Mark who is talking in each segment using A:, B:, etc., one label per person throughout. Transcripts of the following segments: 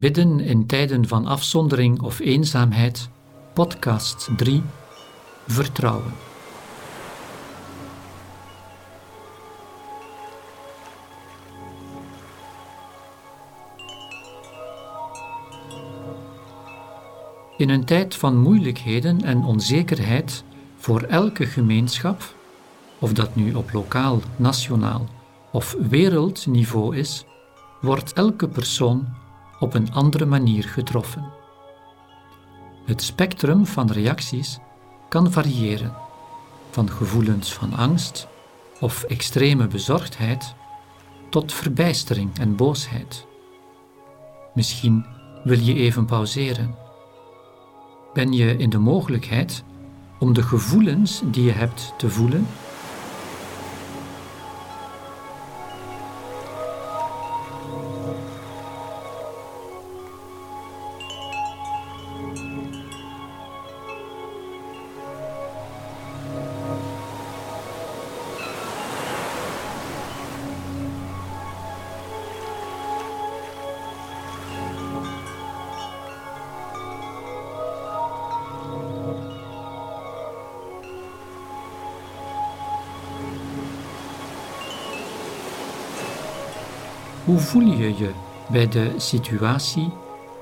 A: Bidden in tijden van afzondering of eenzaamheid, podcast 3, Vertrouwen. In een tijd van moeilijkheden en onzekerheid voor elke gemeenschap, of dat nu op lokaal, nationaal of wereldniveau is, wordt elke persoon op een andere manier getroffen. Het spectrum van reacties kan variëren, van gevoelens van angst of extreme bezorgdheid tot verbijstering en boosheid. Misschien wil je even pauzeren. Ben je in de mogelijkheid om de gevoelens die je hebt te voelen Hoe voel je je bij de situatie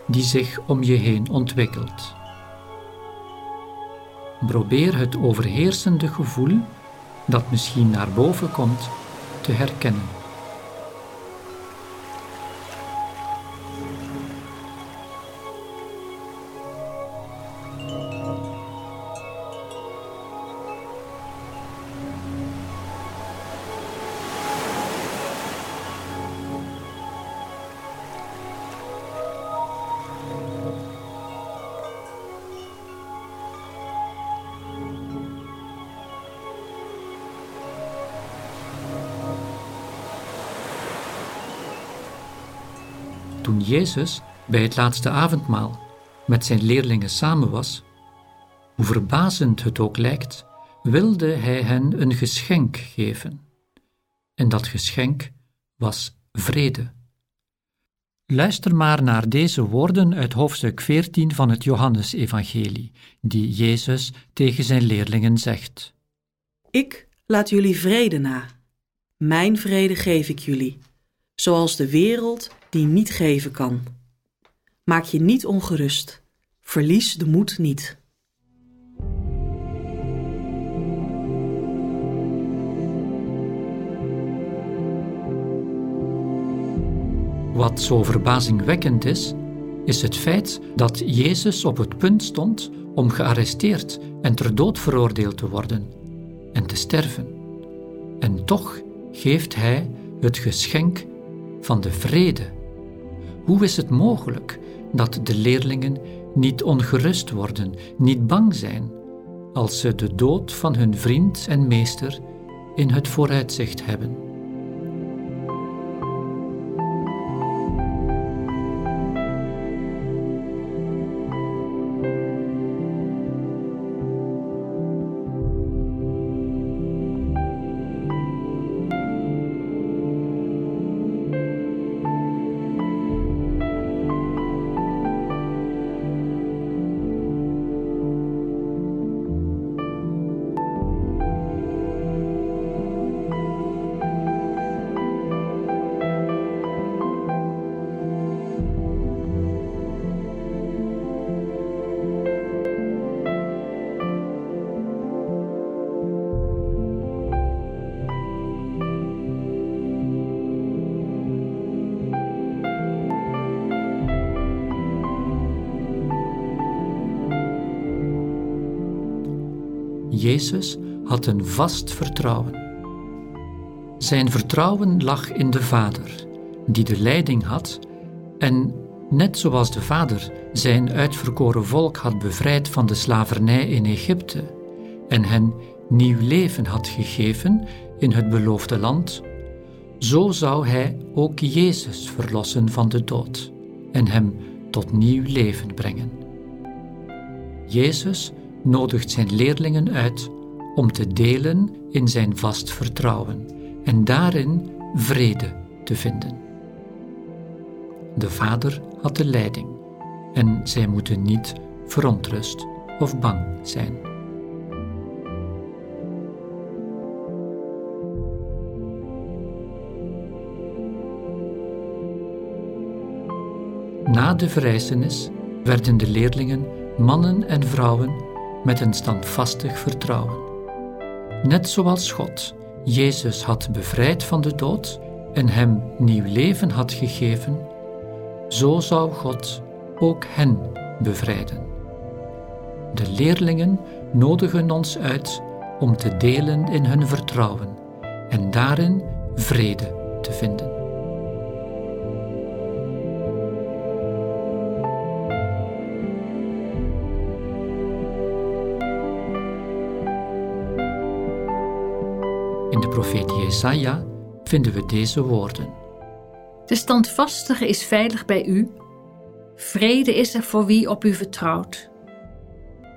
A: die zich om je heen ontwikkelt? Probeer het overheersende gevoel dat misschien naar boven komt te herkennen. Toen Jezus bij het laatste avondmaal met zijn leerlingen samen was, hoe verbazend het ook lijkt, wilde hij hen een geschenk geven. En dat geschenk was vrede. Luister maar naar deze woorden uit hoofdstuk 14 van het Johannesevangelie, die Jezus tegen zijn leerlingen zegt.
B: Ik laat jullie vrede na. Mijn vrede geef ik jullie, zoals de wereld die niet geven kan. Maak je niet ongerust. Verlies de moed niet.
A: Wat zo verbazingwekkend is, is het feit dat Jezus op het punt stond om gearresteerd en ter dood veroordeeld te worden en te sterven. En toch geeft Hij het geschenk van de vrede. Hoe is het mogelijk dat de leerlingen niet ongerust worden, niet bang zijn, als ze de dood van hun vriend en meester in het vooruitzicht hebben? Jezus had een vast vertrouwen. Zijn vertrouwen lag in de Vader, die de leiding had en, net zoals de Vader zijn uitverkoren volk had bevrijd van de slavernij in Egypte en hen nieuw leven had gegeven in het beloofde land, zo zou Hij ook Jezus verlossen van de dood en hem tot nieuw leven brengen. Jezus nodigt zijn leerlingen uit om te delen in zijn vast vertrouwen en daarin vrede te vinden. De Vader had de leiding en zij moeten niet verontrust of bang zijn. Na de verrijzenis werden de leerlingen mannen en vrouwen met een standvastig vertrouwen. Net zoals God Jezus had bevrijd van de dood en hem nieuw leven had gegeven, zo zou God ook hen bevrijden. De leerlingen nodigen ons uit om te delen in hun vertrouwen en daarin vrede te vinden. Profeet Jesaja vinden we deze woorden.
C: De standvastige is veilig bij u. Vrede is er voor wie op u vertrouwt.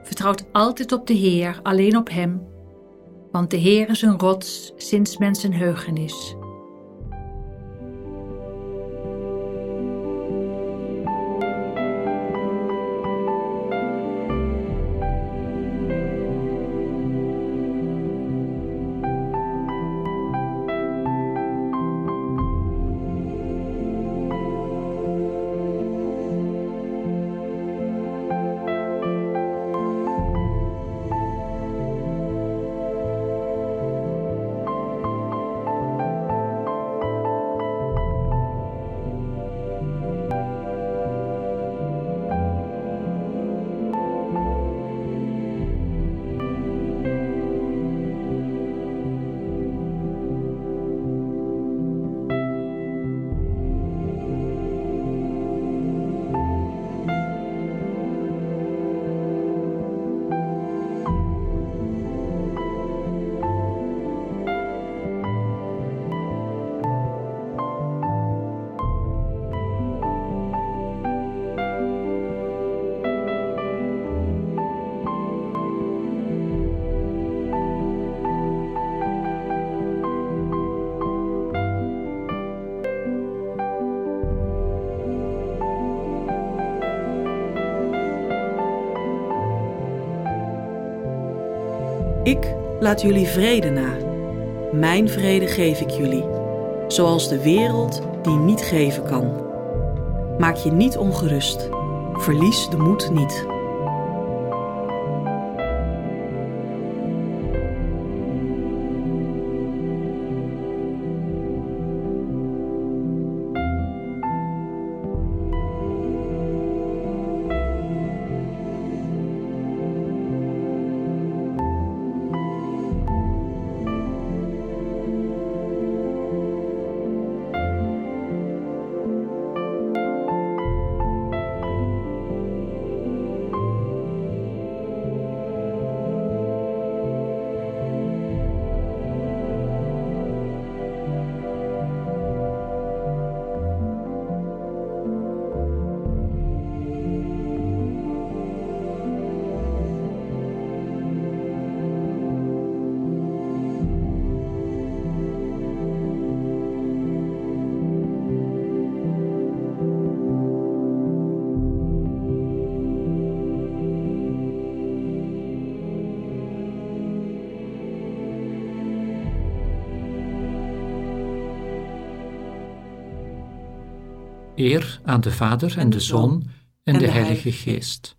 C: Vertrouwt altijd op de Heer, alleen op Hem, want de Heer is een rots sinds mensen
B: Ik laat jullie vrede na. Mijn vrede geef ik jullie, zoals de wereld die niet geven kan. Maak je niet ongerust. Verlies de moed niet.
A: Eer aan de Vader en de Zoon en de Heilige Geest.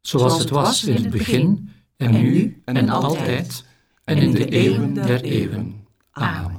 A: Zoals het was in het begin, en nu en altijd, en in de eeuwen der eeuwen. Amen.